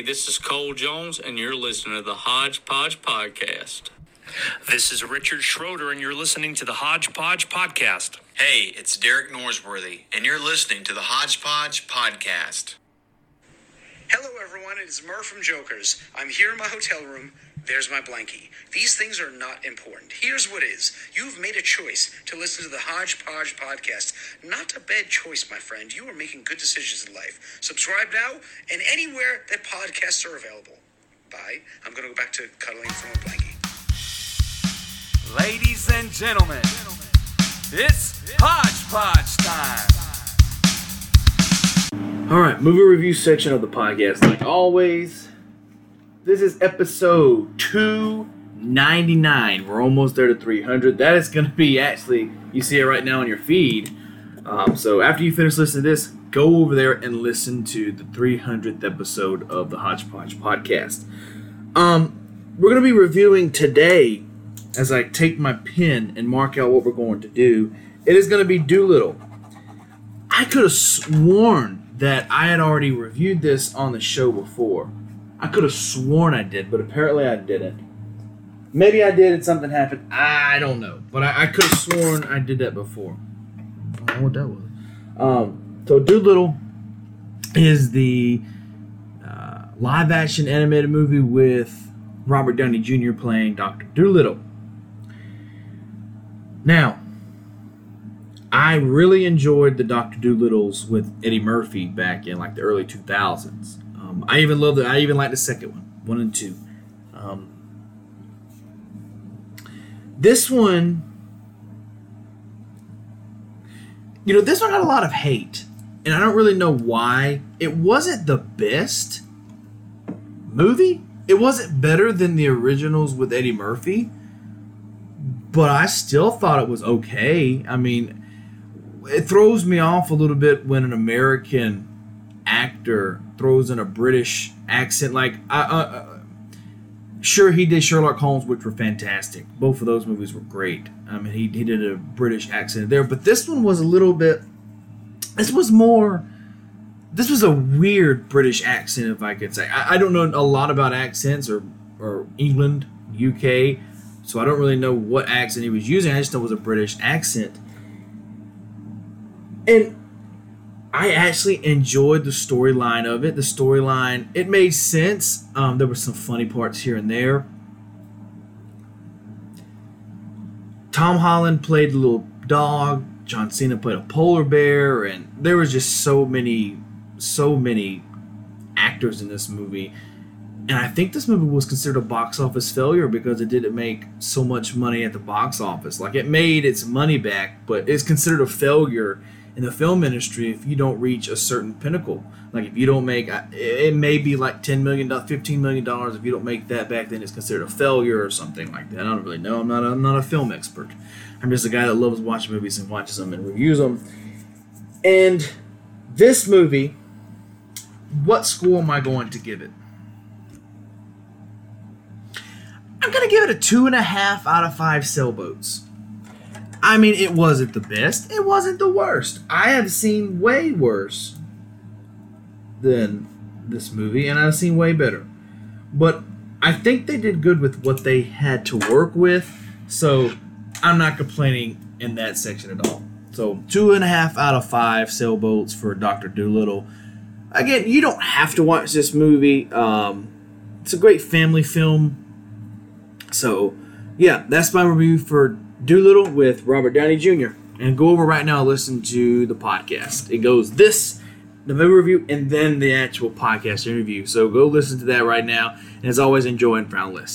Hey, this is Cole Jones, and you're listening to the Hodgepodge Podcast. This is Richard Schroeder, and you're listening to the Hodgepodge Podcast. Hey, it's Derek Norsworthy, and you're listening to the Hodgepodge Podcast. Hello, everyone. It's Murr from Jokers. I'm here in my hotel room. There's my blankie. These things are not important. Here's what is. You've made a choice to listen to the Hodgepodge podcast. Not a bad choice, my friend. You are making good decisions in life. Subscribe now and anywhere that podcasts are available. Bye. I'm going to go back to cuddling from a blankie. Ladies and gentlemen, it's Hodgepodge time. All right, movie review section of the podcast. Like always, this is episode 299. We're almost there to 300. That is going to be actually, you see it right now on your feed. Um, so after you finish listening to this, go over there and listen to the 300th episode of the Hodgepodge podcast. Um, we're going to be reviewing today, as I take my pen and mark out what we're going to do, it is going to be Dolittle. I could have sworn that I had already reviewed this on the show before. I could have sworn I did, but apparently I didn't. Maybe I did and something happened. I don't know. But I, I could have sworn I did that before. I don't know what that was. Um, so Dolittle is the uh, live action animated movie with Robert Downey Jr. playing Dr. Dolittle. Now, I really enjoyed the Doctor Dolittles with Eddie Murphy back in like the early 2000s. Um, I even love that. I even like the second one, one and two. Um, this one, you know, this one got a lot of hate, and I don't really know why. It wasn't the best movie. It wasn't better than the originals with Eddie Murphy, but I still thought it was okay. I mean, it throws me off a little bit when an American actor throws in a British accent. Like, I, uh, uh, sure, he did Sherlock Holmes, which were fantastic. Both of those movies were great. I mean, he, he did a British accent there, but this one was a little bit. This was more. This was a weird British accent, if I could say. I, I don't know a lot about accents or or England, UK, so I don't really know what accent he was using. I just know it was a British accent and I actually enjoyed the storyline of it. The storyline, it made sense. Um, there were some funny parts here and there. Tom Holland played the little dog. John Cena played a polar bear, and there was just so many, so many actors in this movie. And I think this movie was considered a box office failure because it didn't make so much money at the box office. Like it made its money back, but it's considered a failure in the film industry if you don't reach a certain pinnacle. Like if you don't make, it may be like ten million, fifteen million dollars. If you don't make that back, then it's considered a failure or something like that. I don't really know. I'm not. A, I'm not a film expert. I'm just a guy that loves watching movies and watches them and reviews them. And this movie, what score am I going to give it? I'm gonna give it a two and a half out of five sailboats. I mean, it wasn't the best. It wasn't the worst. I have seen way worse than this movie, and I've seen way better. But I think they did good with what they had to work with, so I'm not complaining in that section at all. So two and a half out of five sailboats for Doctor Dolittle. Again, you don't have to watch this movie. Um, it's a great family film. So, yeah, that's my review for Dolittle with Robert Downey Jr. And go over right now listen to the podcast. It goes this, the movie review, and then the actual podcast interview. So go listen to that right now. And as always, enjoy and found list.